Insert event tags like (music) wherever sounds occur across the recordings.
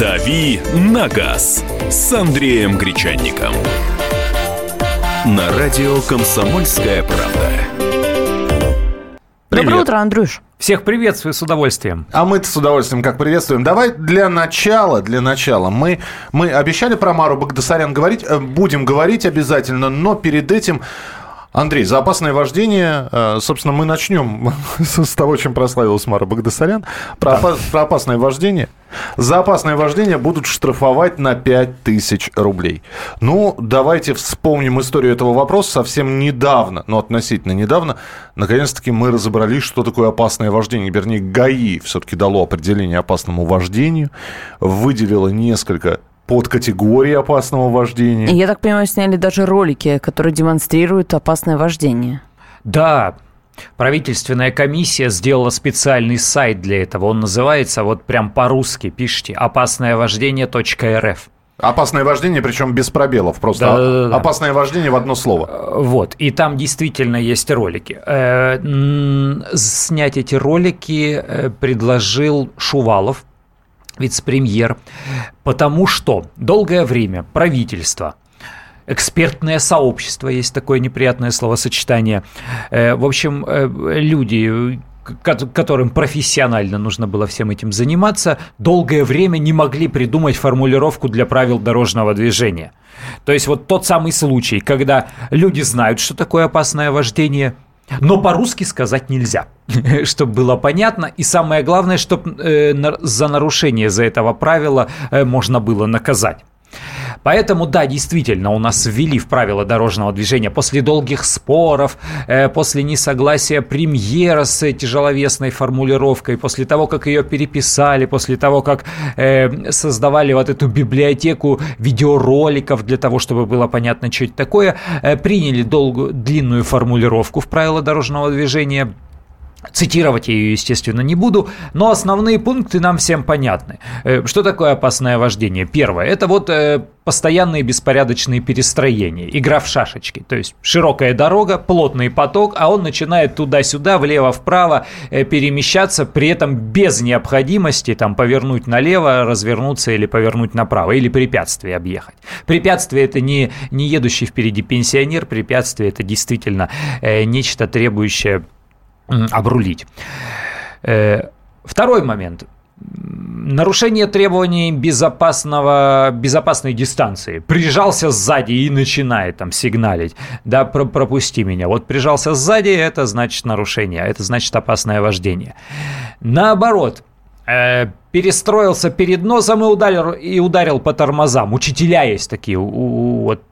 «Дави на газ» с Андреем Гречанником. На радио «Комсомольская правда». Привет. Доброе утро, Андрюш. Всех приветствую с удовольствием. А мы-то с удовольствием как приветствуем. Давай для начала, для начала. Мы, мы обещали про Мару Багдасарян говорить, э, будем говорить обязательно, но перед этим Андрей, за опасное вождение, э, собственно, мы начнем (laughs) с того, чем прославилась Мара Багдасарян. Про, опа- про опасное вождение. За опасное вождение будут штрафовать на 5000 рублей. Ну, давайте вспомним историю этого вопроса. Совсем недавно, ну, относительно недавно, наконец-таки мы разобрались, что такое опасное вождение. Вернее, ГАИ все-таки дало определение опасному вождению, выделило несколько подкатегорий опасного вождения. И Я так понимаю, сняли даже ролики, которые демонстрируют опасное вождение. Да, правительственная комиссия сделала специальный сайт для этого. Он называется, вот прям по-русски пишите, опасное-вождение.рф. Опасное вождение, причем без пробелов. Просто Да-да-да. опасное вождение в одно слово. Вот, и там действительно есть ролики. Э, Снять эти ролики э, предложил Шувалов, вице-премьер, потому что долгое время правительство Экспертное сообщество, есть такое неприятное словосочетание. Э, В общем, э, люди, ко- которым профессионально нужно было всем этим заниматься, долгое время не могли придумать формулировку для правил дорожного движения. То есть вот тот самый случай, когда люди знают, что такое опасное вождение, но по-русски сказать нельзя, (laughs) чтобы было понятно. И самое главное, чтобы за нарушение за этого правила э, можно было наказать. Поэтому, да, действительно, у нас ввели в правила дорожного движения после долгих споров, э, после несогласия премьера с тяжеловесной формулировкой, после того, как ее переписали, после того, как э, создавали вот эту библиотеку видеороликов для того, чтобы было понятно, что это такое, э, приняли долгую, длинную формулировку в правила дорожного движения, Цитировать я ее, естественно, не буду, но основные пункты нам всем понятны. Э, Что такое опасное вождение? Первое, это вот э, постоянные беспорядочные перестроения, игра в шашечки. То есть широкая дорога, плотный поток, а он начинает туда-сюда, влево-вправо э, перемещаться, при этом без необходимости там повернуть налево, развернуться или повернуть направо, или препятствие объехать. Препятствие это не, не едущий впереди пенсионер, препятствие это действительно нечто требующее обрулить. Э, Второй момент. Нарушение требований безопасного, безопасной дистанции. Прижался сзади и начинает там сигналить. Да, про- пропусти меня. Вот прижался сзади, это значит нарушение, это значит опасное вождение. Наоборот, э, перестроился перед носом и ударил, и ударил по тормозам. Учителя есть такие, у- у- вот,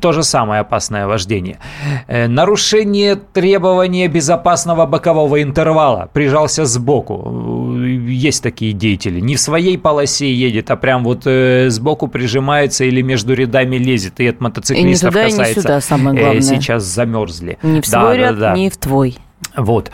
то же самое опасное вождение. Э, нарушение требования безопасного бокового интервала. Прижался сбоку. Э, Есть такие деятели. Не в своей полосе едет, а прям вот э, сбоку прижимается или между рядами лезет. И от мотоциклистов туда, и не касается. сюда, самое Э, главное. Сейчас замерзли. Ни в Да, свой да, ряд, да. ни в твой. Вот.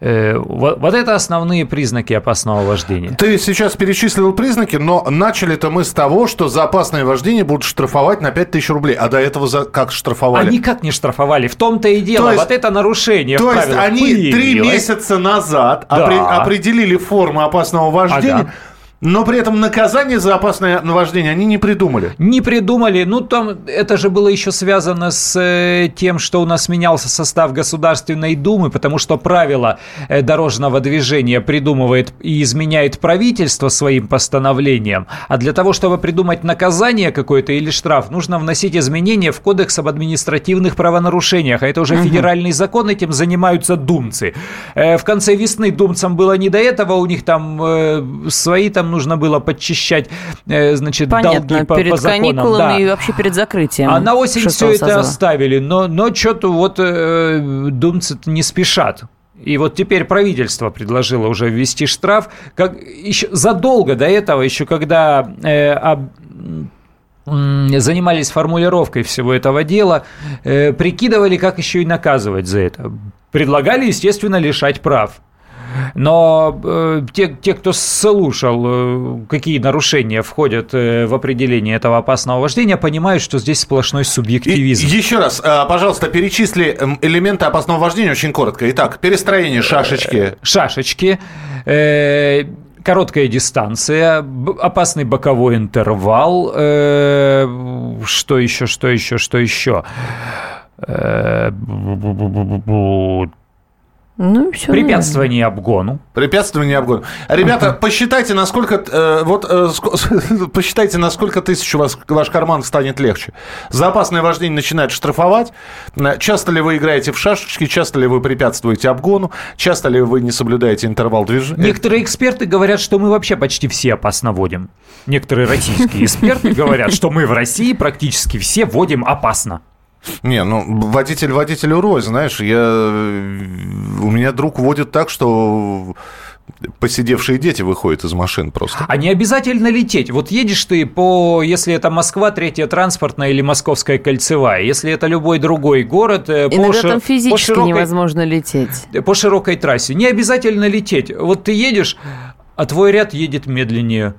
Э, вот. Это основные признаки опасного вождения. Ты сейчас перечислил признаки, но начали-то мы с того, что за опасное вождение будут штрафовать на 5000 рублей. А до этого за как штрафовали? Они как не штрафовали? В том-то и дело. То есть- вот это нарушение То есть они три месяца назад Да. опре- определили форму опасного вождения, Ага. Но при этом наказание за опасное вождение они не придумали. Не придумали. Ну, там это же было еще связано с э, тем, что у нас менялся состав Государственной Думы, потому что правила э, дорожного движения придумывает и изменяет правительство своим постановлением. А для того, чтобы придумать наказание какое-то или штраф, нужно вносить изменения в Кодекс об административных правонарушениях. А это уже федеральный закон, этим занимаются думцы. Э, В конце весны думцам было не до этого, у них там свои там нужно было подчищать, э, значит, Понятно, долги по, перед по законам. каникулами да. и вообще перед закрытием. А на осень все это созыва. оставили, но, но что-то вот э, думцы не спешат. И вот теперь правительство предложило уже ввести штраф, как еще задолго до этого, еще когда э, об- занимались формулировкой всего этого дела, э, прикидывали, как еще и наказывать за это. Предлагали, естественно, лишать прав. Но э, те, те, кто слушал, э, какие нарушения входят э, в определение этого опасного вождения, понимают, что здесь сплошной субъективизм. И, еще раз, э, пожалуйста, перечисли элементы опасного вождения очень коротко. Итак, перестроение шашечки. Шашечки. Э, короткая дистанция, опасный боковой интервал, э, что еще, что еще, что еще? Э, ну, все, Препятствование наверное. обгону. Препятствование обгону. Ребята, uh-huh. посчитайте, насколько э, вот э, (laughs) посчитайте, насколько тысяч у вас ваш карман станет легче. За опасное вождение начинают штрафовать. Часто ли вы играете в шашечки, часто ли вы препятствуете обгону, часто ли вы не соблюдаете интервал движения? Некоторые эксперты говорят, что мы вообще почти все опасно водим. Некоторые российские (laughs) эксперты говорят, что мы в России практически все водим опасно. Не, ну, водитель водителю рой, знаешь, я... У меня друг водит так, что посидевшие дети выходят из машин просто. А не обязательно лететь. Вот едешь ты по, если это Москва, третья транспортная или Московская кольцевая, если это любой другой город... Э, Иногда по там физически по широкой, невозможно лететь. По широкой трассе. Не обязательно лететь. Вот ты едешь, а твой ряд едет медленнее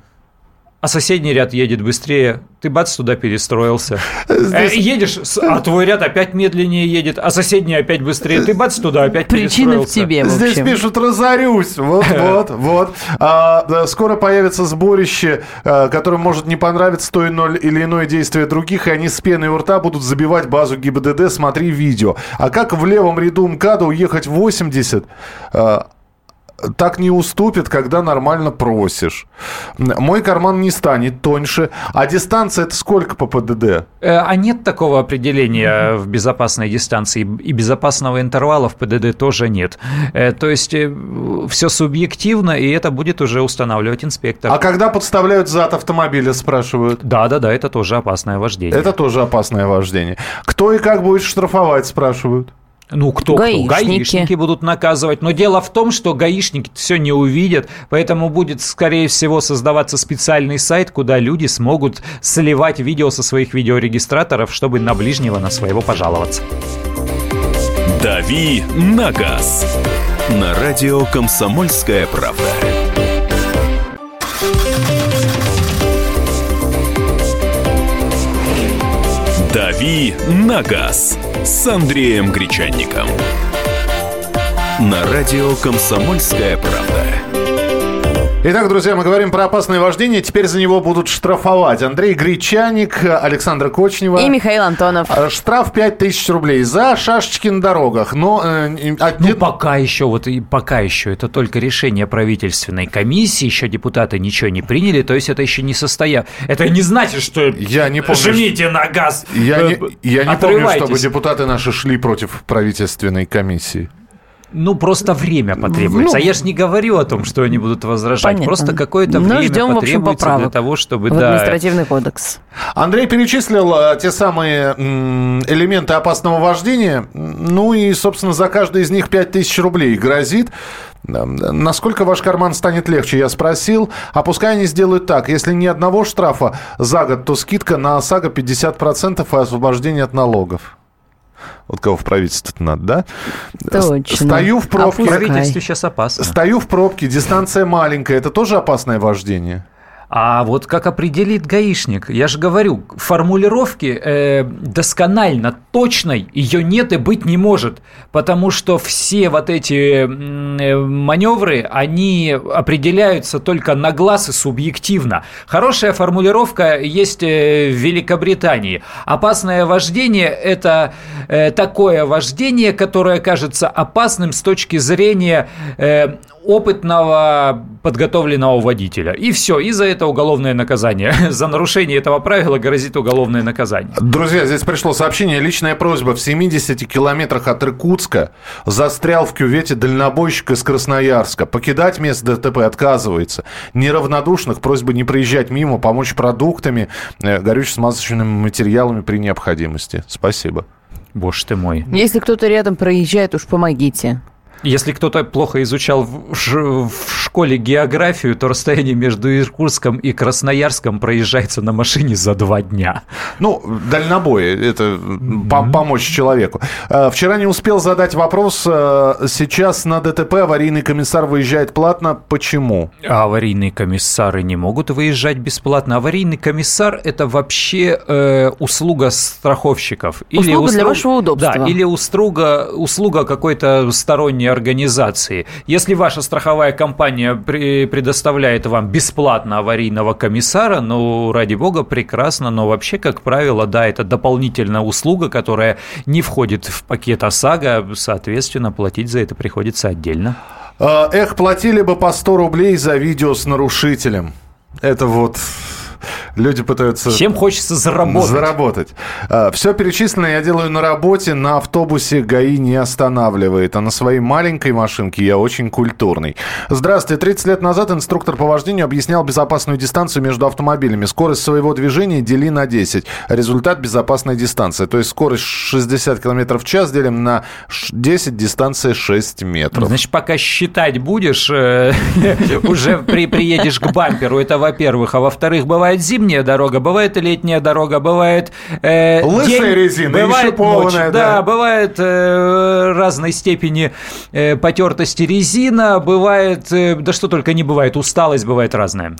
а соседний ряд едет быстрее, ты бац туда перестроился. Здесь... Э, едешь, а твой ряд опять медленнее едет, а соседний опять быстрее, ты бац туда опять Причина перестроился. в тебе, в Здесь пишут «разорюсь», вот, (laughs) вот, вот. А, скоро появится сборище, а, которым может не понравиться то или иное действие других, и они с пеной у рта будут забивать базу ГИБДД, смотри видео. А как в левом ряду МКАДа уехать 80? Так не уступит, когда нормально просишь. Мой карман не станет тоньше. А дистанция это сколько по ПДД? Э, а нет такого определения в безопасной дистанции. И безопасного интервала в ПДД тоже нет. Э, то есть э, все субъективно, и это будет уже устанавливать инспектор. А когда подставляют зад автомобиля, спрашивают? Да, да, да, это тоже опасное вождение. Это тоже опасное вождение. Кто и как будет штрафовать, спрашивают? Ну, кто, гаишники. кто? Гаишники будут наказывать. Но дело в том, что гаишники все не увидят, поэтому будет, скорее всего, создаваться специальный сайт, куда люди смогут сливать видео со своих видеорегистраторов, чтобы на ближнего на своего пожаловаться. «Дави на газ» на радио «Комсомольская правда». «Дави на газ» с Андреем Гречанником. На радио «Комсомольская правда». Итак, друзья, мы говорим про опасное вождение. Теперь за него будут штрафовать Андрей Гречаник, Александр Кочнева. И Михаил Антонов. А, штраф 5000 рублей за шашечки на дорогах. Но, э, а, ну, пока еще, вот и пока еще, это только решение правительственной комиссии, еще депутаты ничего не приняли, то есть это еще не состоя. Это не значит, что я не помню, жмите на газ, Я э, не, я не помню, чтобы депутаты наши шли против правительственной комиссии. Ну, просто время потребуется. Ну, а я же не говорю о том, что они будут возражать. Понятно. Просто какое-то Но время ждем, потребуется общем, для того, чтобы... В да. административный кодекс. Андрей перечислил а, те самые элементы опасного вождения. Ну и, собственно, за каждый из них 5000 рублей грозит. Насколько ваш карман станет легче, я спросил. А пускай они сделают так. Если ни одного штрафа за год, то скидка на ОСАГО 50% и освобождение от налогов. Вот кого в правительство надо, да? Точно. Стою в пробке. Опускай. Правительство сейчас опасно. Стою в пробке, дистанция маленькая. Это тоже опасное вождение? А вот как определит гаишник? Я же говорю, формулировки э, досконально точной ее нет и быть не может, потому что все вот эти э, маневры, они определяются только на глаз и субъективно. Хорошая формулировка есть э, в Великобритании. Опасное вождение – это э, такое вождение, которое кажется опасным с точки зрения э, опытного подготовленного водителя. И все, и за это уголовное наказание. (laughs) За нарушение этого правила грозит уголовное наказание. Друзья, здесь пришло сообщение. Личная просьба. В 70 километрах от Иркутска застрял в кювете дальнобойщик из Красноярска. Покидать место ДТП отказывается. Неравнодушных просьба не проезжать мимо, помочь продуктами, э, горюче-смазочными материалами при необходимости. Спасибо. Боже ты мой. Если кто-то рядом проезжает, уж помогите. Если кто-то плохо изучал в, школе географию, то расстояние между Иркутском и Красноярском проезжается на машине за два дня. Ну, дальнобой, это mm-hmm. помочь человеку. Э, вчера не успел задать вопрос. Э, сейчас на ДТП аварийный комиссар выезжает платно. Почему? А аварийные комиссары не могут выезжать бесплатно. Аварийный комиссар – это вообще э, услуга страховщиков. Услуга или услуг... для вашего удобства. Да, или услуга, услуга какой-то сторонней организации. Если ваша страховая компания предоставляет вам бесплатно аварийного комиссара, ну, ради бога, прекрасно, но вообще, как правило, да, это дополнительная услуга, которая не входит в пакет ОСАГО, соответственно, платить за это приходится отдельно. А, эх, платили бы по 100 рублей за видео с нарушителем. Это вот Люди пытаются... Всем хочется заработать. Заработать. А, Все перечисленное я делаю на работе, на автобусе ГАИ не останавливает, а на своей маленькой машинке я очень культурный. Здравствуйте. 30 лет назад инструктор по вождению объяснял безопасную дистанцию между автомобилями. Скорость своего движения дели на 10. Результат – безопасной дистанции. То есть скорость 60 км в час делим на 10, дистанция 6 метров. Значит, пока считать будешь, э, (laughs) уже приедешь к бамперу. Это во-первых. А во-вторых, бывает зимний зимняя дорога, бывает и летняя дорога, бывает... Э, Лысая день, резина, бывает еще ночь, да. да. бывает э, разной степени э, потертости резина, бывает, э, да что только не бывает, усталость бывает разная.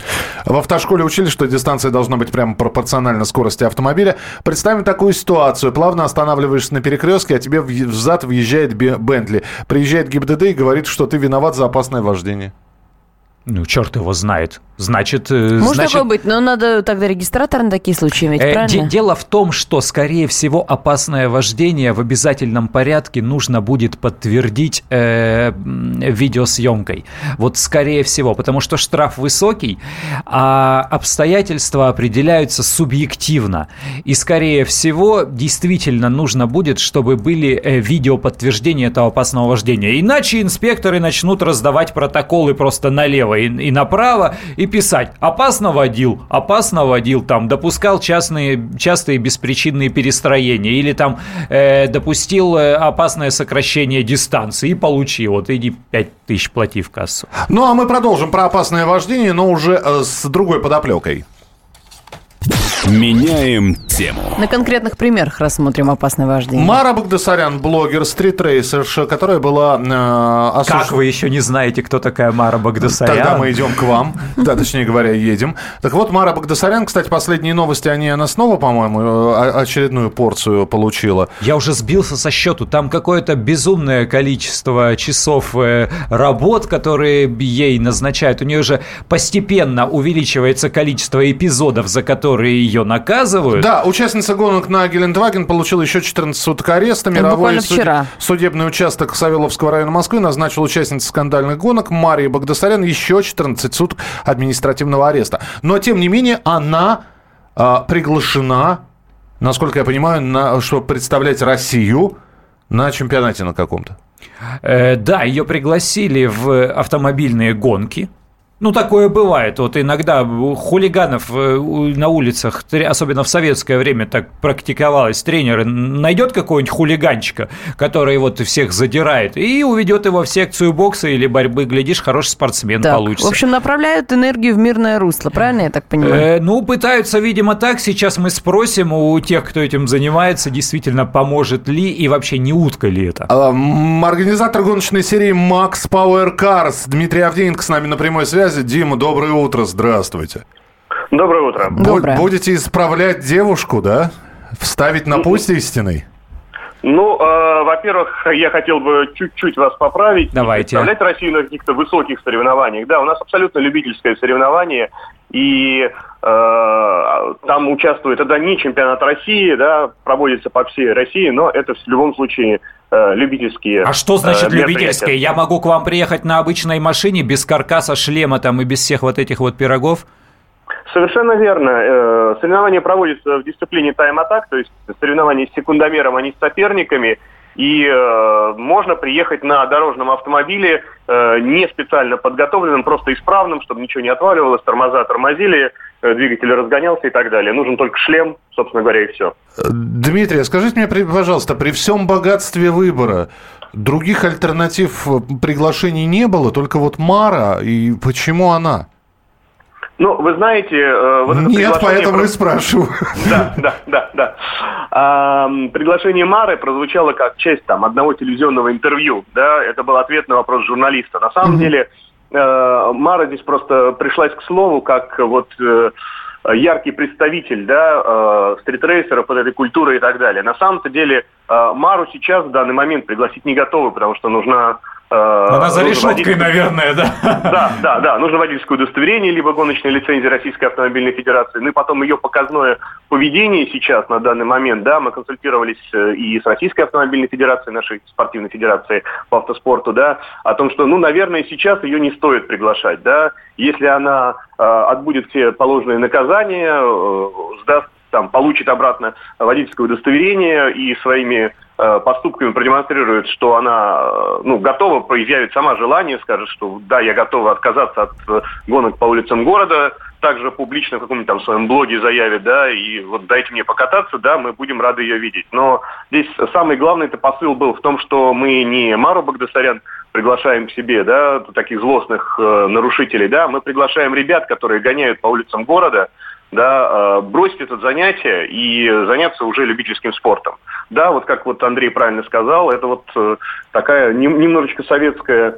В автошколе учили, что дистанция должна быть прямо пропорциональна скорости автомобиля. Представим такую ситуацию. Плавно останавливаешься на перекрестке, а тебе в зад въезжает Бентли. Приезжает ГИБДД и говорит, что ты виноват за опасное вождение. Ну, черт его знает. Значит, э, Может значит... такое быть, но надо тогда регистратор на такие случаи иметь, э, правильно? Дело в том, что, скорее всего, опасное вождение в обязательном порядке нужно будет подтвердить э, видеосъемкой. Вот скорее всего, потому что штраф высокий, а обстоятельства определяются субъективно. И, скорее всего, действительно нужно будет, чтобы были э, видеоподтверждения этого опасного вождения. Иначе инспекторы начнут раздавать протоколы просто налево налево и, и направо и писать «опасно водил», «опасно водил», там, допускал частные, частые беспричинные перестроения или там э, допустил э, опасное сокращение дистанции и получи, вот иди 5 тысяч плати в кассу. Ну, а мы продолжим про опасное вождение, но уже э, с другой подоплекой. Меняем тему. На конкретных примерах рассмотрим опасное вождение. Мара Багдасарян, блогер, стритрейсерша, которая была... Э, осуж... Как вы еще не знаете, кто такая Мара Багдасарян? Тогда мы идем к вам. (laughs) Да, точнее говоря, едем. Так вот, Мара Багдасарян, кстати, последние новости, они она снова, по-моему, э, очередную порцию получила. Я уже сбился со счету. Там какое-то безумное количество часов э, работ, которые ей назначают. У нее же постепенно увеличивается количество эпизодов, за которые ее наказывают. Да, участница гонок на Гелендваген получила еще 14 суток ареста. Мировой суд... вчера. судебный участок Савеловского района Москвы назначил участнице скандальных гонок Марии Багдасарян еще 14 суток административного ареста. Но, тем не менее, она а, приглашена, насколько я понимаю, на, чтобы представлять Россию на чемпионате на каком-то. Э, да, ее пригласили в автомобильные гонки. Ну, такое бывает. Вот иногда хулиганов э, на улицах, особенно в советское время, так практиковалось. Тренер найдет какого-нибудь хулиганчика, который вот всех задирает, и уведет его в секцию бокса или борьбы. Глядишь, хороший спортсмен так, получится. В общем, направляют энергию в мирное русло, правильно я так понимаю? Э, ну, пытаются, видимо, так. Сейчас мы спросим у тех, кто этим занимается, действительно, поможет ли и вообще не утка ли это. А, организатор гоночной серии Max Power Cars Дмитрий Авдеенко с нами на прямой связи связи. Дима, доброе утро, здравствуйте. Доброе утро. Доброе. Будете исправлять девушку, да? Вставить на путь истинный? Ну, э, во-первых, я хотел бы чуть-чуть вас поправить. Давайте. Представлять Россию на каких-то высоких соревнованиях. Да, у нас абсолютно любительское соревнование. И э, там участвует, это не чемпионат России, да, проводится по всей России, но это в любом случае э, любительские. А что значит э, любительские? Я могу к вам приехать на обычной машине без каркаса, шлема там и без всех вот этих вот пирогов? Совершенно верно. Э, соревнования проводятся в дисциплине тайм-атак, то есть соревнования с секундомером, а не с соперниками. И э, можно приехать на дорожном автомобиле э, не специально подготовленным, просто исправным, чтобы ничего не отваливалось, тормоза тормозили, э, двигатель разгонялся и так далее. Нужен только шлем, собственно говоря, и все. Дмитрий, скажите мне, пожалуйста, при всем богатстве выбора других альтернатив приглашений не было, только вот Мара, и почему она? Ну, вы знаете... Э, вот Нет, поэтому про... и спрашиваю. Да, да, да, да. А, приглашение Мары прозвучало как часть там одного телевизионного интервью, да, это был ответ на вопрос журналиста. На самом mm-hmm. деле э, Мара здесь просто пришлась к слову, как вот... Э, яркий представитель да, э, стритрейсеров, вот этой культуры и так далее. На самом-то деле Мару сейчас в данный момент пригласить не готовы, потому что нужна Она за решеткой, наверное, да? Да, да, да. Нужно водительское удостоверение, либо гоночная лицензия Российской автомобильной федерации. Ну и потом ее показное поведение сейчас, на данный момент, да, мы консультировались э, и с Российской автомобильной федерацией, нашей спортивной федерацией по автоспорту, да, о том, что, ну, наверное, сейчас ее не стоит приглашать, да. Если она э, отбудет все положенные наказания, э, сдаст там, получит обратно водительское удостоверение и своими Э, поступками продемонстрирует, что она э, ну, готова, проявит сама желание, скажет, что да, я готова отказаться от э, гонок по улицам города, также публично в каком-нибудь там своем блоге заявит, да, и вот дайте мне покататься, да, мы будем рады ее видеть. Но здесь самый главный это посыл был в том, что мы не Мару Багдасарян приглашаем к себе, да, таких злостных э, нарушителей, да, мы приглашаем ребят, которые гоняют по улицам города, да, э, бросить это занятие и заняться уже любительским спортом. Да, вот как вот Андрей правильно сказал, это вот э, такая немножечко советская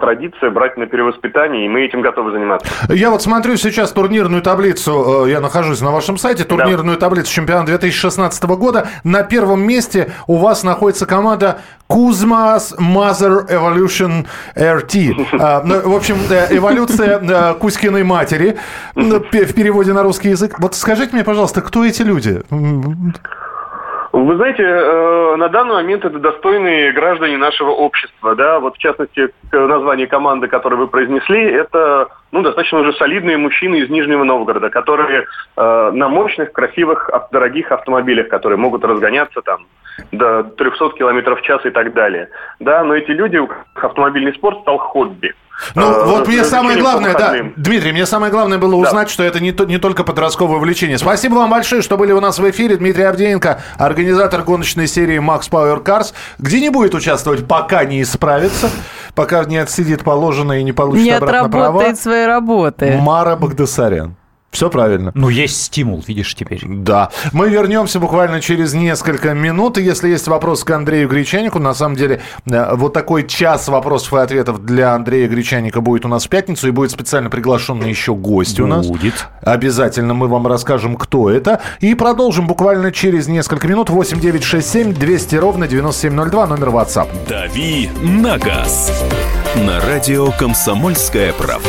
традиция брать на перевоспитание, и мы этим готовы заниматься. Я вот смотрю сейчас турнирную таблицу, я нахожусь на вашем сайте, турнирную да. таблицу чемпионата 2016 года. На первом месте у вас находится команда Кузмас Mother Evolution RT. В общем, эволюция Кузькиной матери в переводе на русский язык. Вот скажите мне, пожалуйста, кто эти люди? Вы знаете, э, на данный момент это достойные граждане нашего общества, да, вот в частности название команды, которое вы произнесли, это ну, достаточно уже солидные мужчины из Нижнего Новгорода, которые э, на мощных, красивых, дорогих автомобилях, которые могут разгоняться там до 300 км в час и так далее. Да, но эти люди, автомобильный спорт стал хобби. Ну, а, вот мне самое главное, да, Дмитрий, мне самое главное было узнать, да. что это не, то, не только подростковое увлечение. Спасибо вам большое, что были у нас в эфире. Дмитрий Авдеенко, организатор гоночной серии Max Power Cars, где не будет участвовать, пока не исправится, пока не отсидит положенное и не получит не обратно права. Не отработает своей работы. Мара Багдасарян. Все правильно. Ну, есть стимул, видишь, теперь. Да. Мы вернемся буквально через несколько минут. И если есть вопрос к Андрею Гречанику, на самом деле, э, вот такой час вопросов и ответов для Андрея Гречаника будет у нас в пятницу. И будет специально приглашенный еще гость у нас. Будет. Обязательно мы вам расскажем, кто это. И продолжим буквально через несколько минут. 8 9 6 7 200 ровно 9702, номер WhatsApp. «Дави на газ» на радио «Комсомольская правда».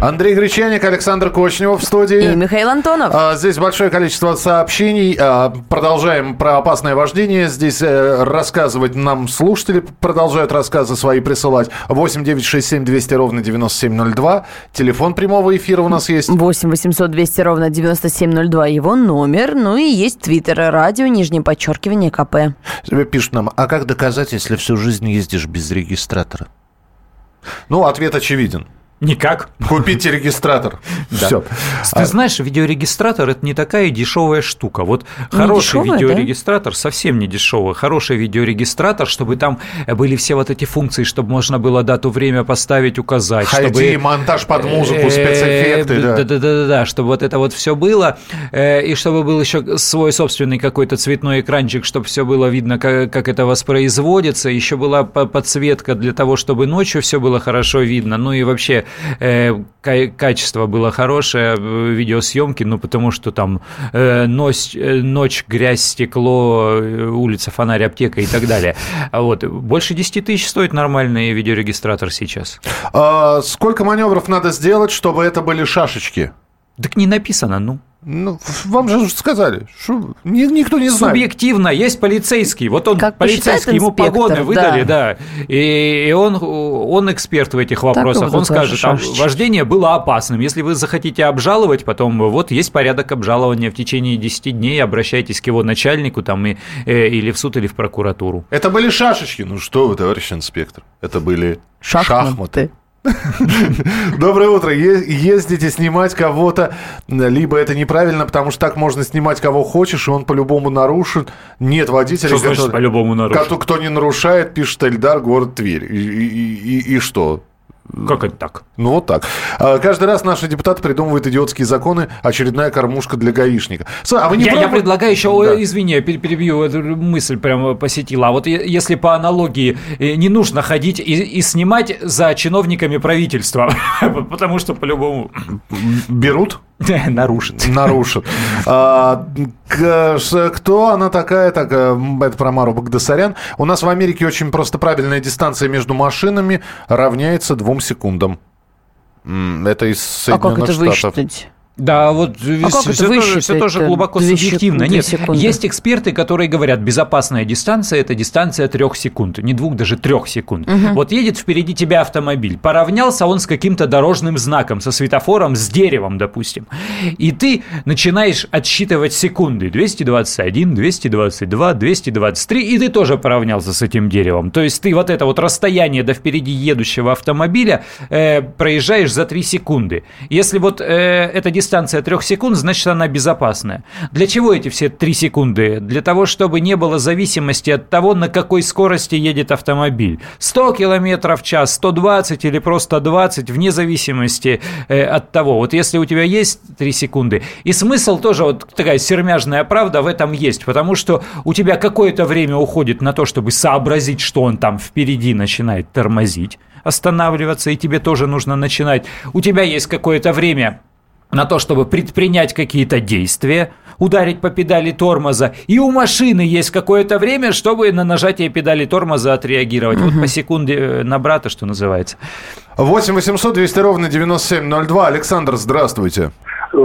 Андрей Гречаник, Александр Кочнев в студии. И Михаил Антонов. А, здесь большое количество сообщений. А, продолжаем про опасное вождение. Здесь а, рассказывать нам слушатели продолжают рассказы свои присылать. 8 9 6 7 200 ровно 9702. Телефон прямого эфира у нас есть. 8 800 200 ровно 9702. Его номер. Ну и есть твиттер. Радио, нижнее подчеркивание, КП. Пишут нам, а как доказать, если всю жизнь ездишь без регистратора? Ну, ответ очевиден. Никак. Купите регистратор. (laughs) Все. Ты знаешь, видеорегистратор – это не такая дешевая штука. Вот хороший видеорегистратор, совсем не дешевый, хороший видеорегистратор, чтобы там были все вот эти функции, чтобы можно было дату, время поставить, указать. Хайди, монтаж под музыку, э, спецэффекты. Да-да-да, чтобы вот это вот все было. Э, и чтобы был еще свой собственный какой-то цветной экранчик, чтобы все было видно, как это воспроизводится. Еще была подсветка для того, чтобы ночью все было хорошо видно. Ну и вообще э, качество было хорошее видеосъемки, ну, потому что там э, ночь, э, ночь, грязь, стекло, э, улица, фонарь, аптека и так далее. А вот. Больше 10 тысяч стоит нормальный видеорегистратор сейчас. А сколько маневров надо сделать, чтобы это были шашечки? Так не написано, ну. Ну, вам же сказали, что ни- никто не знает. Субъективно, есть полицейский. Вот он, Как полицейский, ему погоны выдали, да. И, и он, он эксперт в этих вопросах. вот он скажет, там, шашечка. вождение было опасным. Если вы захотите обжаловать, потом вот есть порядок обжалования в течение 10 дней, обращайтесь к его начальнику там, и, э, или в суд, или в прокуратуру. Это были шашечки. Ну что вы, товарищ инспектор? Это были шахматы. Доброе утро. Ездите снимать кого-то, либо это неправильно, потому что так можно снимать кого хочешь, и он по-любому нарушит. Нет водителя, Что значит по-любому нарушит? кто, кто не нарушает, пишет Эльдар, город Тверь. И, и- и- и что? Как это так? Ну, вот так. А, Каждый раз наши депутаты придумывают идиотские законы. Очередная кормушка для гаишника. А вы не я, я пробовали- предлагаю еще, Да. извини, я пер- перебью, эту мысль прямо посетила. А вот если по аналогии э, не нужно ходить и, и снимать за чиновниками правительства, (laughs) потому что по-любому Берут? (laughs) нарушит. нарушит. А, кто она такая? Так, э, это про Мару Багдасарян. У нас в Америке очень просто правильная дистанция между машинами равняется двум секундам. Это из А как Соединенных это Штатов. высчитать? Да, вот А как все, тоже, все тоже глубоко субъективно. Нет, секунды. есть эксперты, которые говорят, безопасная дистанция – это дистанция трех секунд, не двух, даже трех секунд. Вот едет впереди тебя автомобиль, поравнялся он с каким-то дорожным знаком, со светофором, с деревом, допустим, и ты начинаешь отсчитывать секунды. 221, 222, 223, и ты тоже поравнялся с этим деревом. То есть ты вот это вот расстояние до впереди едущего автомобиля э, проезжаешь за 3 секунды. Если вот э, эта дистанция 3 секунд, значит она безопасная. Для чего эти все 3 секунды? Для того, чтобы не было зависимости от того, на какой скорости едет автомобиль. 100 км в час, 120 или просто 20, вне зависимости э, от того. Вот если у тебя есть 3 секунды, и смысл тоже, вот такая сермяжная правда в этом есть, потому что у тебя какое-то время уходит на то, чтобы сообразить, что он там впереди начинает тормозить, останавливаться, и тебе тоже нужно начинать. У тебя есть какое-то время на то, чтобы предпринять какие-то действия, ударить по педали тормоза, и у машины есть какое-то время, чтобы на нажатие педали тормоза отреагировать. Вот по секунде э, на брата, что называется. 8 800 200 ровно 9702. Александр, здравствуйте.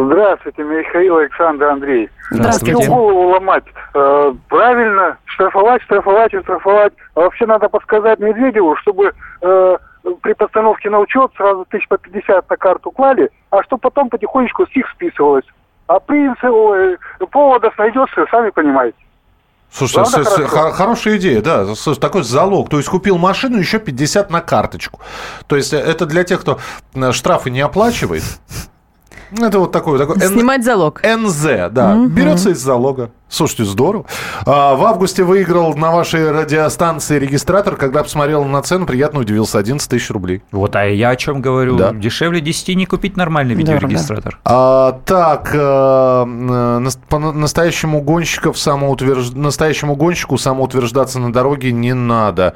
Здравствуйте, Михаил Александр Андрей. Здравствуйте. Всю голову ломать. Э, правильно, штрафовать, штрафовать штрафовать. А вообще надо подсказать Медведеву, чтобы э, при постановке на учет сразу тысяч по 50 на карту клали, а чтобы потом потихонечку с них списывалось. А принцип, поводов найдется, сами понимаете. Слушай, Правда с- с- хорошая идея, да. Слушай, такой залог. То есть купил машину, еще 50 на карточку. То есть это для тех, кто э, штрафы не оплачивает. Это вот такой, такой Н- Снимать залог. НЗ, да, берется из залога. Слушайте, здорово. А, в августе выиграл на вашей радиостанции регистратор. Когда посмотрел на цену, приятно удивился. 11 тысяч рублей. Вот, а я о чем говорю? Да. Дешевле 10 не купить нормальный видеорегистратор. А, так, э, э, по на- настоящему, гонщиков самоутвержд... настоящему гонщику самоутверждаться на дороге не надо.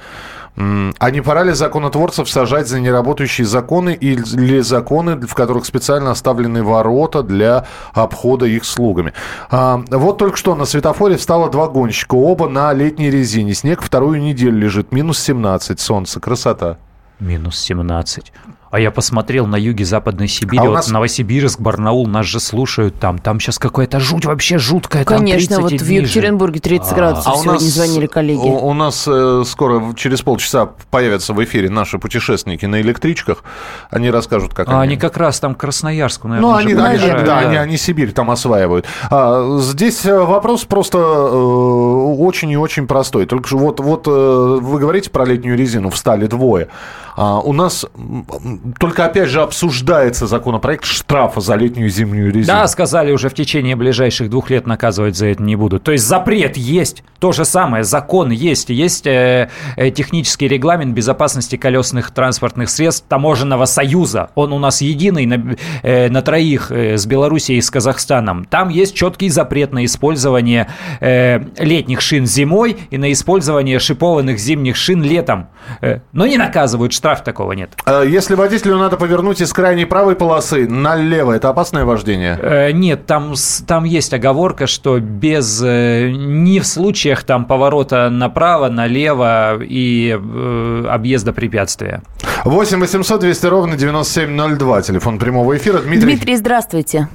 А не пора ли законотворцев сажать за неработающие законы или законы, в которых специально оставлены ворота для обхода их слугами? А, вот только что на светофоре встало два гонщика, оба на летней резине. Снег вторую неделю лежит, минус 17, солнце, красота. Минус 17. А я посмотрел на юге Западной Сибири, А вот нас- Новосибирск, Барнаул, нас же слушают там. Там сейчас какая-то жуть вообще жуткая. там Конечно, 30 вот в. Екатеринбурге 30 градусов сегодня звонили коллеги. У, у нас э, скоро, через полчаса, появятся в эфире наши путешественники на электричках. Они расскажут, как А они как раз там к Красноярску, наверное, Ну, уже они, они- подъезжают, да, Они, они Сибирь там осваивают. А, здесь э, вопрос просто э, очень и очень простой. Только что вот, вот э, вы говорите про летнюю резину, встали двое. А, у нас только опять же обсуждается законопроект штрафа за летнюю и зимнюю резину. Да, сказали, уже в течение ближайших двух лет наказывать за это не будут. То есть запрет есть, то же самое, закон есть, есть э, э, технический регламент безопасности колесных транспортных средств таможенного союза. Он у нас единый на, э, на троих э, с Белоруссией и с Казахстаном. Там есть четкий запрет на использование э, летних шин зимой и на использование шипованных зимних шин летом. Э, но не наказывают, штраф такого нет. Э, Если водителю надо повернуть из крайней правой полосы налево, это опасное вождение? Э, Нет, там, там есть оговорка, что без э, не в случаях там поворота направо, налево и э, объезда препятствия. 8 800 200 ровно 9702, телефон прямого эфира. Дмитрий, Дмитрий, здравствуйте.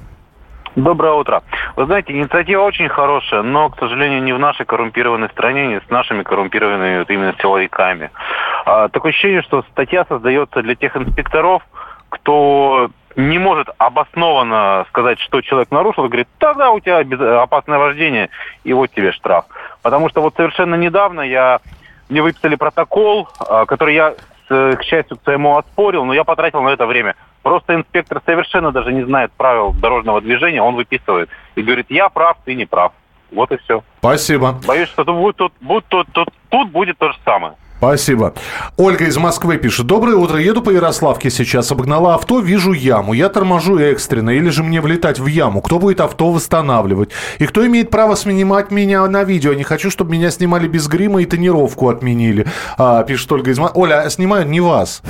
Доброе утро. Вы знаете, инициатива очень хорошая, но, к сожалению, не в нашей коррумпированной стране, не с нашими коррумпированными вот именно силовиками. А, такое ощущение, что статья создается для тех инспекторов, кто не может обоснованно сказать, что человек нарушил, говорит, тогда у тебя опасное вождение, и вот тебе штраф. Потому что вот совершенно недавно я мне выписали протокол, а, который я, к счастью, к своему оспорил, но я потратил на это время. Просто инспектор совершенно даже не знает правил дорожного движения, он выписывает и говорит, я прав, ты не прав. Вот и все. Спасибо. Боюсь, что тут, тут, тут, тут, тут, тут будет то же самое. Спасибо. Ольга из Москвы пишет. Доброе утро. Еду по Ярославке сейчас. Обогнала авто, вижу яму. Я торможу экстренно. Или же мне влетать в яму. Кто будет авто восстанавливать? И кто имеет право снимать меня на видео? Не хочу, чтобы меня снимали без грима и тонировку отменили. А, пишет Ольга из Москвы. Оля, а снимают не вас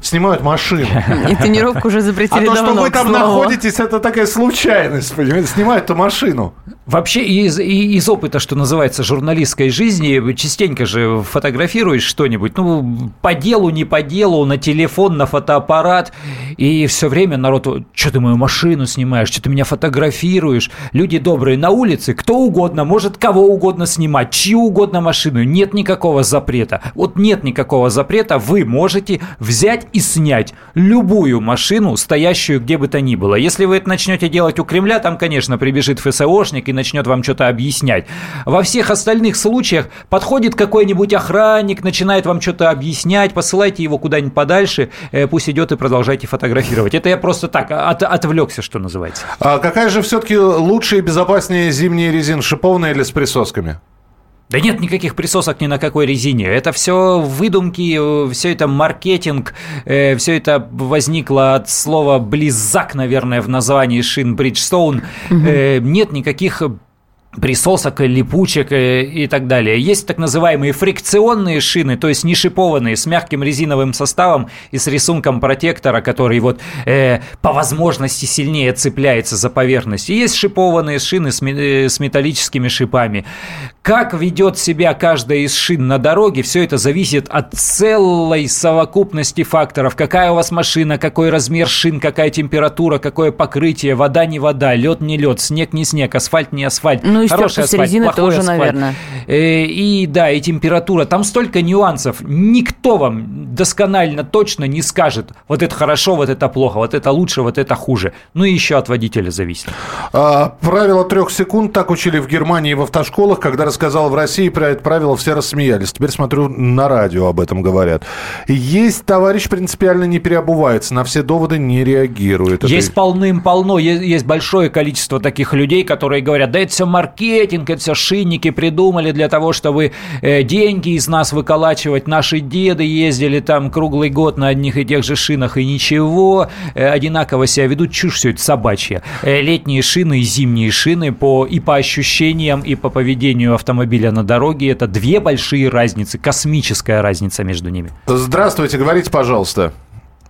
снимают машину. И тренировку уже запретили А то, что вы там находитесь, это такая случайность, понимаете? Снимают-то машину. Вообще из, из опыта, что называется, журналистской жизни, частенько же фотографируешь что-нибудь, ну, по делу, не по делу, на телефон, на фотоаппарат, и все время народ, что ты мою машину снимаешь, что ты меня фотографируешь. Люди добрые на улице, кто угодно, может кого угодно снимать, чью угодно машину, нет никакого запрета. Вот нет никакого запрета, вы можете взять и снять любую машину, стоящую где бы то ни было. Если вы это начнете делать у Кремля, там, конечно, прибежит ФСОшник и начнет вам что-то объяснять. Во всех остальных случаях подходит какой-нибудь охранник, начинает вам что-то объяснять, посылайте его куда-нибудь подальше, э, пусть идет и продолжайте фотографировать. Это я просто так от, отвлекся, что называется. А какая же все-таки лучшая и безопаснее зимняя резина, шиповная или с присосками? Да нет никаких присосок ни на какой резине. Это все выдумки, все это маркетинг, э, все это возникло от слова близак, наверное, в названии шин Bridgestone. Угу. Нет никаких присосок, липучек э, и так далее. Есть так называемые фрикционные шины, то есть не шипованные, с мягким резиновым составом и с рисунком протектора, который вот э, по возможности сильнее цепляется за поверхность. И есть шипованные шины с, э, с металлическими шипами. Как ведет себя каждая из шин на дороге, все это зависит от целой совокупности факторов. Какая у вас машина, какой размер шин, какая температура, какое покрытие, вода не вода, лед не лед, снег не снег, асфальт не асфальт. Ну, и хороший асфальт, середины плохой тоже, асфальт. наверное. Э, и да, и температура. Там столько нюансов. Никто вам досконально точно не скажет, вот это хорошо, вот это плохо, вот это лучше, вот это хуже. Ну и еще от водителя зависит. А, правило трех секунд так учили в Германии в автошколах. Когда рассказал в России про это правило, все рассмеялись. Теперь смотрю, на радио об этом говорят. Есть товарищ принципиально не переобувается, на все доводы не реагирует. Есть полным-полно, есть, есть большое количество таких людей, которые говорят, да это все маркетинг, это все шинники придумали для того, чтобы э, деньги из нас выколачивать. Наши деды ездили там круглый год на одних и тех же шинах, и ничего, э, одинаково себя ведут. Чушь все это собачья. Э, летние шины и зимние шины по, и по ощущениям, и по поведению автомобиля на дороге это две большие разницы, космическая разница между ними. Здравствуйте, говорите, пожалуйста.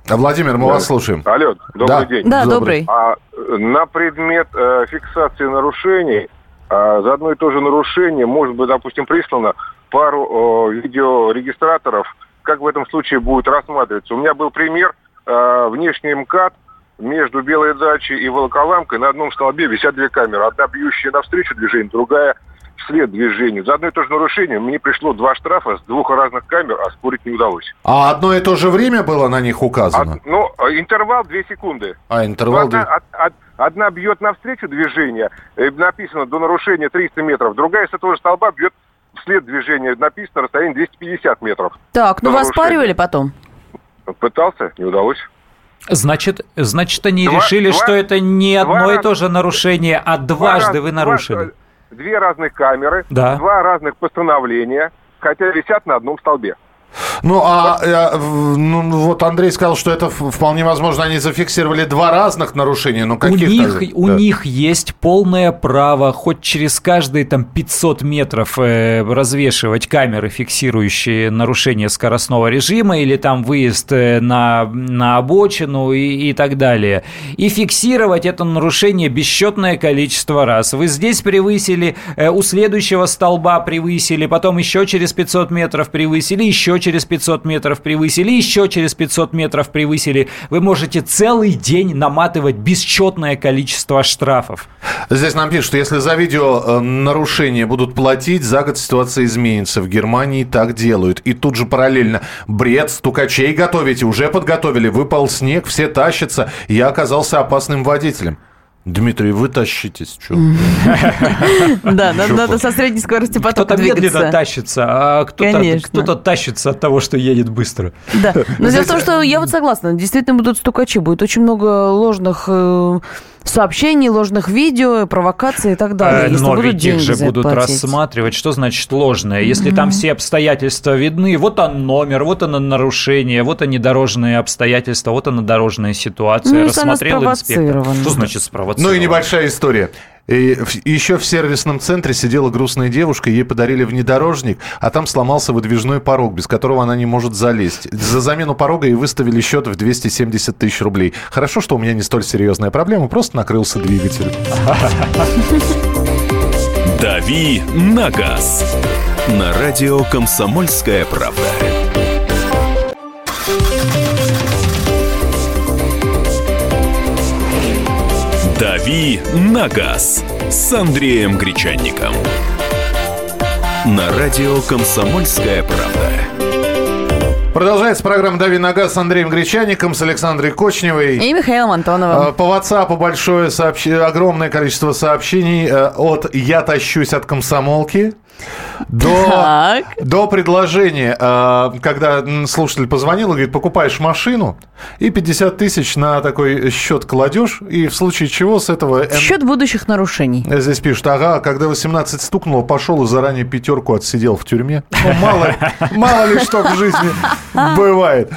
Владимир, мы да. вас слушаем. Алло, добрый да. день. Да, добрый. А, на предмет э, фиксации нарушений а за одно и то же нарушение может быть, допустим, прислано пару э, видеорегистраторов, как в этом случае будет рассматриваться. У меня был пример, э, внешний МКАД между Белой дачей и Волоколамкой на одном столбе висят две камеры. Одна бьющая навстречу движению, другая вслед движению. За одно и то же нарушение мне пришло два штрафа с двух разных камер, а спорить не удалось. А одно и то же время было на них указано? От, ну, интервал две секунды. А, интервал... Одна, от, от, одна бьет навстречу движение, э, написано до нарушения 300 метров, другая с этого же столба бьет вслед движения, написано расстояние 250 метров. Так, ну вас спаривали потом? Пытался, не удалось. Значит, значит, они два, решили, два, что это не одно и то же нарушение, а дважды два, вы нарушили. Два, две разных камеры, да. два разных постановления, хотя висят на одном столбе. Ну, а э, ну, вот Андрей сказал, что это вполне возможно, они зафиксировали два разных нарушения. Но каких у них, у да. них есть полное право хоть через каждые там 500 метров э, развешивать камеры, фиксирующие нарушение скоростного режима или там выезд э, на, на обочину и, и так далее. И фиксировать это нарушение бесчетное количество раз. Вы здесь превысили, э, у следующего столба превысили, потом еще через 500 метров превысили, еще через 500 метров превысили, еще через 500 метров превысили, вы можете целый день наматывать бесчетное количество штрафов. Здесь нам пишут, что если за видео э, нарушение будут платить, за год ситуация изменится. В Германии так делают. И тут же параллельно бред, стукачей готовите, уже подготовили, выпал снег, все тащатся. Я оказался опасным водителем. Дмитрий, вы тащитесь, что? (laughs) Да, надо со средней скоростью потока Кто-то медленно тащится, а кто-то тащится от того, что едет быстро. Да, но (laughs) дело в том, что я вот согласна, действительно будут стукачи, будет очень много ложных э, сообщений, ложных видео, провокаций и так далее. Э, но ведь их же будут платить. рассматривать. Что значит ложное? Если mm-hmm. там все обстоятельства видны, вот он номер, вот оно нарушение, вот они дорожные обстоятельства, вот она дорожная ситуация. Ну, Рассмотрел инспектор. Что значит спровоцирован? Ну и небольшая история. И еще в сервисном центре сидела грустная девушка, ей подарили внедорожник, а там сломался выдвижной порог, без которого она не может залезть. За замену порога ей выставили счет в 270 тысяч рублей. Хорошо, что у меня не столь серьезная проблема, просто накрылся двигатель. «Дави на газ» на радио «Комсомольская правда». «Дави на газ» с Андреем Гречанником. На радио «Комсомольская правда». Продолжается программа «Дави на газ» с Андреем Гречаником, с Александрой Кочневой. И Михаилом Антоновым. А, по WhatsApp большое сообщ... огромное количество сообщений э, от «Я тащусь от комсомолки». До, до предложения, а, когда слушатель позвонил и говорит, покупаешь машину и 50 тысяч на такой счет кладешь, и в случае чего с этого... Счет будущих нарушений. Здесь пишут, ага, когда 18 стукнуло, пошел и заранее пятерку отсидел в тюрьме. Ну, мало, мало ли что в жизни бывает.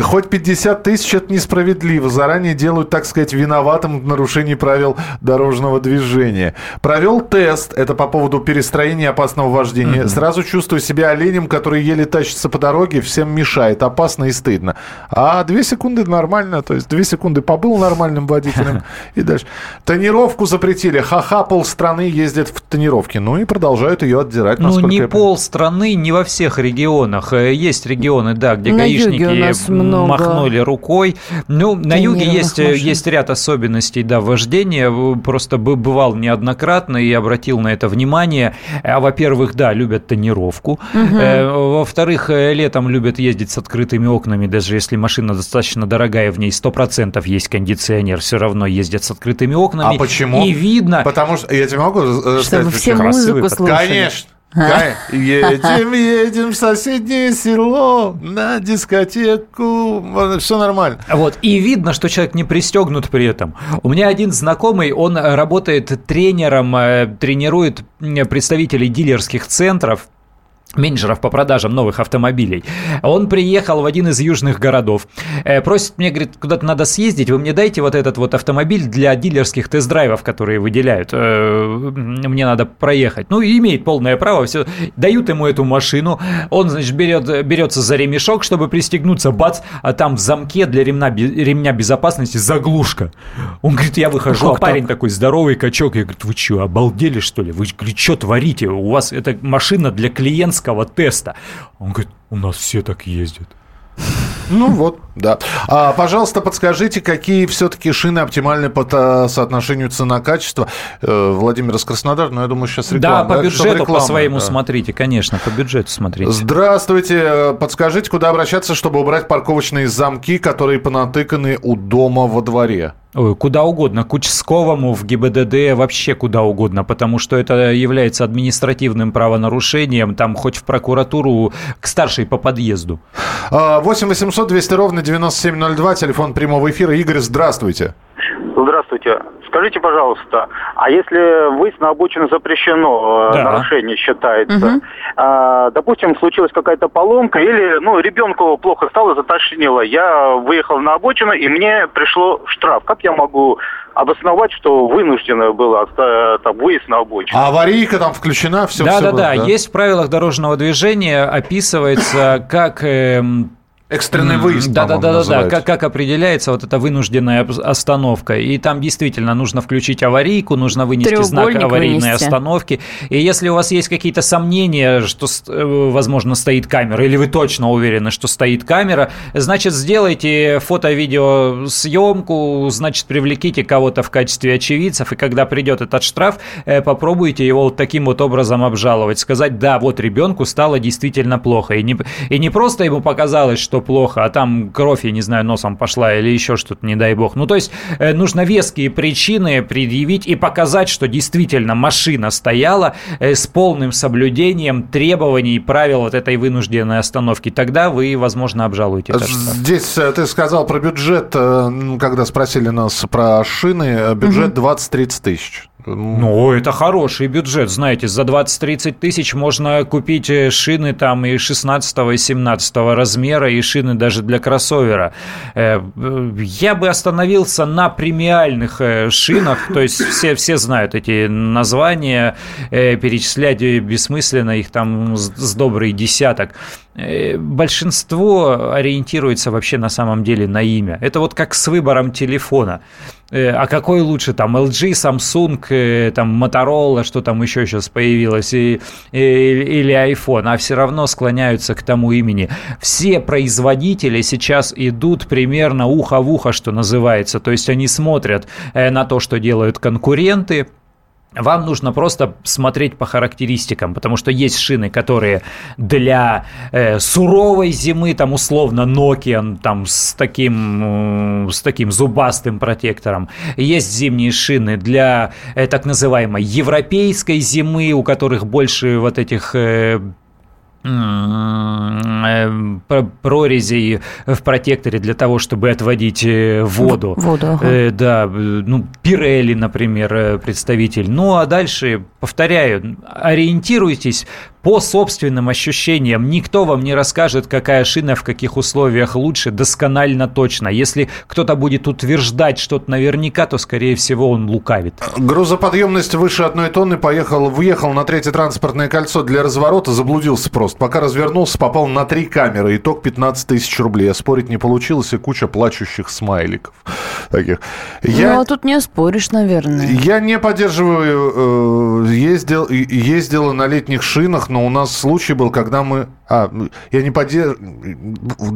Хоть 50 тысяч это несправедливо. Заранее делают, так сказать, виноватым в нарушении правил дорожного движения. Провел тест, это по поводу перестроения опасного вождения. Mm-hmm. Сразу чувствую себя оленем, который еле тащится по дороге, всем мешает. Опасно и стыдно. А две секунды нормально. То есть две секунды побыл нормальным водителем (laughs) и дальше. Тонировку запретили. Ха-ха, полстраны ездят в тонировке. Ну и продолжают ее отдирать. Ну не полстраны, не во всех регионах. Э, есть регионы, да, где гаишники махнули рукой. Ну, на юге есть, есть ряд особенностей, да, вождения. Просто бывал неоднократно и обратил на это внимание. А, во-первых, да, любят тонировку. Угу. Во-вторых, э, летом любят ездить с открытыми окнами, даже если машина достаточно дорогая, в ней 100% есть кондиционер, все равно ездят с открытыми окнами. А почему? И видно... Потому что, я тебе могу э, сказать, Чтобы все музыку слушали. Конечно. Едем, едем в соседнее село на дискотеку. Все нормально. Вот. И видно, что человек не пристегнут при этом. У меня один знакомый, он работает тренером, э, тренирует представителей дилерских центров менеджеров по продажам новых автомобилей. Он приехал в один из южных городов, э, просит мне, говорит, куда-то надо съездить, вы мне дайте вот этот вот автомобиль для дилерских тест-драйвов, которые выделяют. Э, мне надо проехать. Ну, имеет полное право, все. Дают ему эту машину, он, значит, берет, берется за ремешок, чтобы пристегнуться, бац, а там в замке для ремня, ремня безопасности заглушка. Он говорит, я выхожу, как а парень так? такой здоровый качок, я говорю, вы что, обалдели, что ли? Вы что творите? У вас это машина для клиентского клиентского теста. Он говорит, у нас все так ездят. Ну вот, да. А, пожалуйста, подскажите, какие все-таки шины оптимальны по соотношению цена-качество? Э, Владимир из Краснодара, но я думаю, сейчас реклама. Да, по бюджету реклама, по своему да. смотрите, конечно, по бюджету смотрите. Здравствуйте. Подскажите, куда обращаться, чтобы убрать парковочные замки, которые понатыканы у дома во дворе? Ой, куда угодно, к участковому, в ГИБДД, вообще куда угодно, потому что это является административным правонарушением, там хоть в прокуратуру, к старшей по подъезду. 8 800 200 ровно 9702, телефон прямого эфира. Игорь, здравствуйте. Здравствуйте. Скажите, пожалуйста, а если выезд на обочину запрещено, э, да. нарушение считается, угу. а, допустим, случилась какая-то поломка или, ну, ребенку плохо стало, затошнило, я выехал на обочину и мне пришло штраф. Как я могу обосновать, что вынуждено было э, там, выезд на обочину? А аварийка там включена, все, да, все да, да, да. Есть в правилах дорожного движения описывается, как... Экстренный выезд, Да, да, да, да, да. Как, как определяется вот эта вынужденная остановка? И там действительно нужно включить аварийку, нужно вынести знак аварийной вынести. остановки. И если у вас есть какие-то сомнения, что, э, возможно, стоит камера, или вы точно уверены, что стоит камера, значит, сделайте фото-видеосъемку, значит, привлеките кого-то в качестве очевидцев, и когда придет этот штраф, э, попробуйте его вот таким вот образом обжаловать, сказать, да, вот ребенку стало действительно плохо. И не, и не просто ему показалось, что плохо, а там кровь, я не знаю, носом пошла или еще что-то, не дай бог. Ну, то есть э, нужно веские причины предъявить и показать, что действительно машина стояла э, с полным соблюдением требований и правил вот этой вынужденной остановки. Тогда вы, возможно, обжалуете Здесь э, ты сказал про бюджет, когда спросили нас про шины, бюджет угу. 20-30 тысяч. Ну, это хороший бюджет, знаете, за 20-30 тысяч можно купить э, шины там и 16 и 17 размера, и шины даже для кроссовера. Э, я бы остановился на премиальных э, шинах, то есть все, все знают эти названия, перечислять бессмысленно, их там с добрый десяток. Большинство ориентируется вообще на самом деле на имя. Это вот как с выбором телефона. Э, а какой лучше, там, LG, Samsung, э, там, Motorola, что там еще сейчас появилось, и, и, или iPhone, а все равно склоняются к тому имени. Все производители сейчас идут примерно ухо в ухо, что называется, то есть они смотрят э, на то, что делают конкуренты, вам нужно просто смотреть по характеристикам, потому что есть шины, которые для э, суровой зимы, там условно Nokia, там с таким, э, с таким зубастым протектором. Есть зимние шины для э, так называемой европейской зимы, у которых больше вот этих э, прорезей в протекторе для того, чтобы отводить э, воду. Воду, ага. Э, да, ну, Пирелли, например, представитель. Ну, а дальше, повторяю, ориентируйтесь по собственным ощущениям. Никто вам не расскажет, какая шина в каких условиях лучше, досконально точно. Если кто-то будет утверждать что-то наверняка, то, скорее всего, он лукавит. Грузоподъемность выше одной тонны поехал, въехал на третье транспортное кольцо для разворота, заблудился просто. Пока развернулся, попал на три камеры. Итог 15 тысяч рублей. А спорить не получилось, и куча плачущих смайликов. Таких. Я, ну, а тут не споришь, наверное. Я не поддерживаю. Э, ездил, ездила на летних шинах, но у нас случай был, когда мы... А, я не поддерживаю...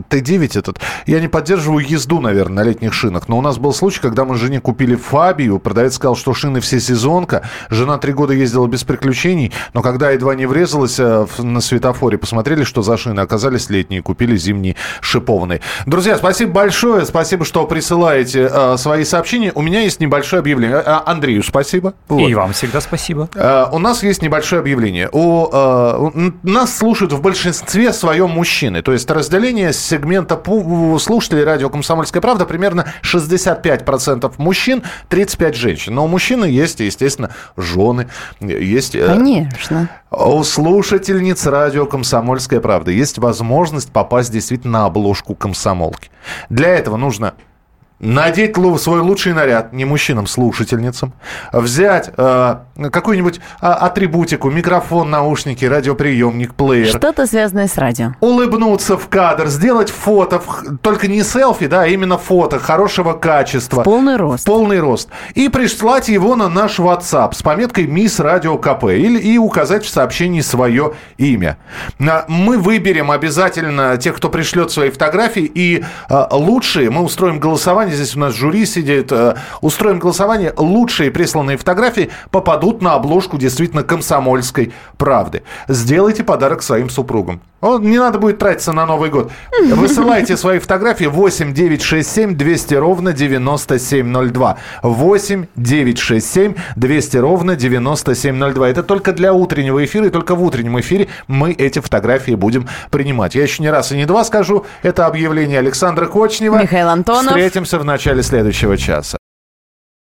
Т9 этот. Я не поддерживаю езду, наверное, на летних шинах. Но у нас был случай, когда мы жене купили Фабию. Продавец сказал, что шины все сезонка. Жена три года ездила без приключений. Но когда едва не врезалась э, на светофоре, посмотрели, что за шины. Оказались летние. Купили зимние шипованные. Друзья, спасибо большое. Спасибо, что присылаете э, свои сообщения. У меня есть небольшое объявление. А, Андрею спасибо. Вот. И вам всегда спасибо. Э, у нас есть небольшое объявление. У э, нас слушают в большинстве своем мужчины. То есть разделение сегмента слушателей радио «Комсомольская правда» примерно 65% мужчин, 35% женщин. Но у мужчины есть, естественно, жены. Есть, э, Конечно. У слушательниц радио «Комсомольская правда» есть возможность попасть действительно на обложку комсомолки. Для этого нужно надеть свой лучший наряд, не мужчинам-слушательницам, взять э, какую-нибудь а, атрибутику, микрофон, наушники, радиоприемник, плеер. Что-то связанное с радио. Улыбнуться в кадр, сделать фото, только не селфи, да, а именно фото хорошего качества. В полный рост. Полный рост. И прислать его на наш WhatsApp с пометкой «Мисс Радио КП» или, и указать в сообщении свое имя. Мы выберем обязательно тех, кто пришлет свои фотографии, и э, лучшие мы устроим голосование голосование. Здесь у нас жюри сидит. Э, устроим голосование. Лучшие присланные фотографии попадут на обложку действительно комсомольской правды. Сделайте подарок своим супругам. Вот, не надо будет тратиться на Новый год. (laughs) Высылайте свои фотографии 8 967 200 ровно 9702. 8 967 200 ровно 9702. Это только для утреннего эфира, и только в утреннем эфире мы эти фотографии будем принимать. Я еще не раз и не два скажу. Это объявление Александра Кочнева. Михаил Антонов. Встретимся в начале следующего часа.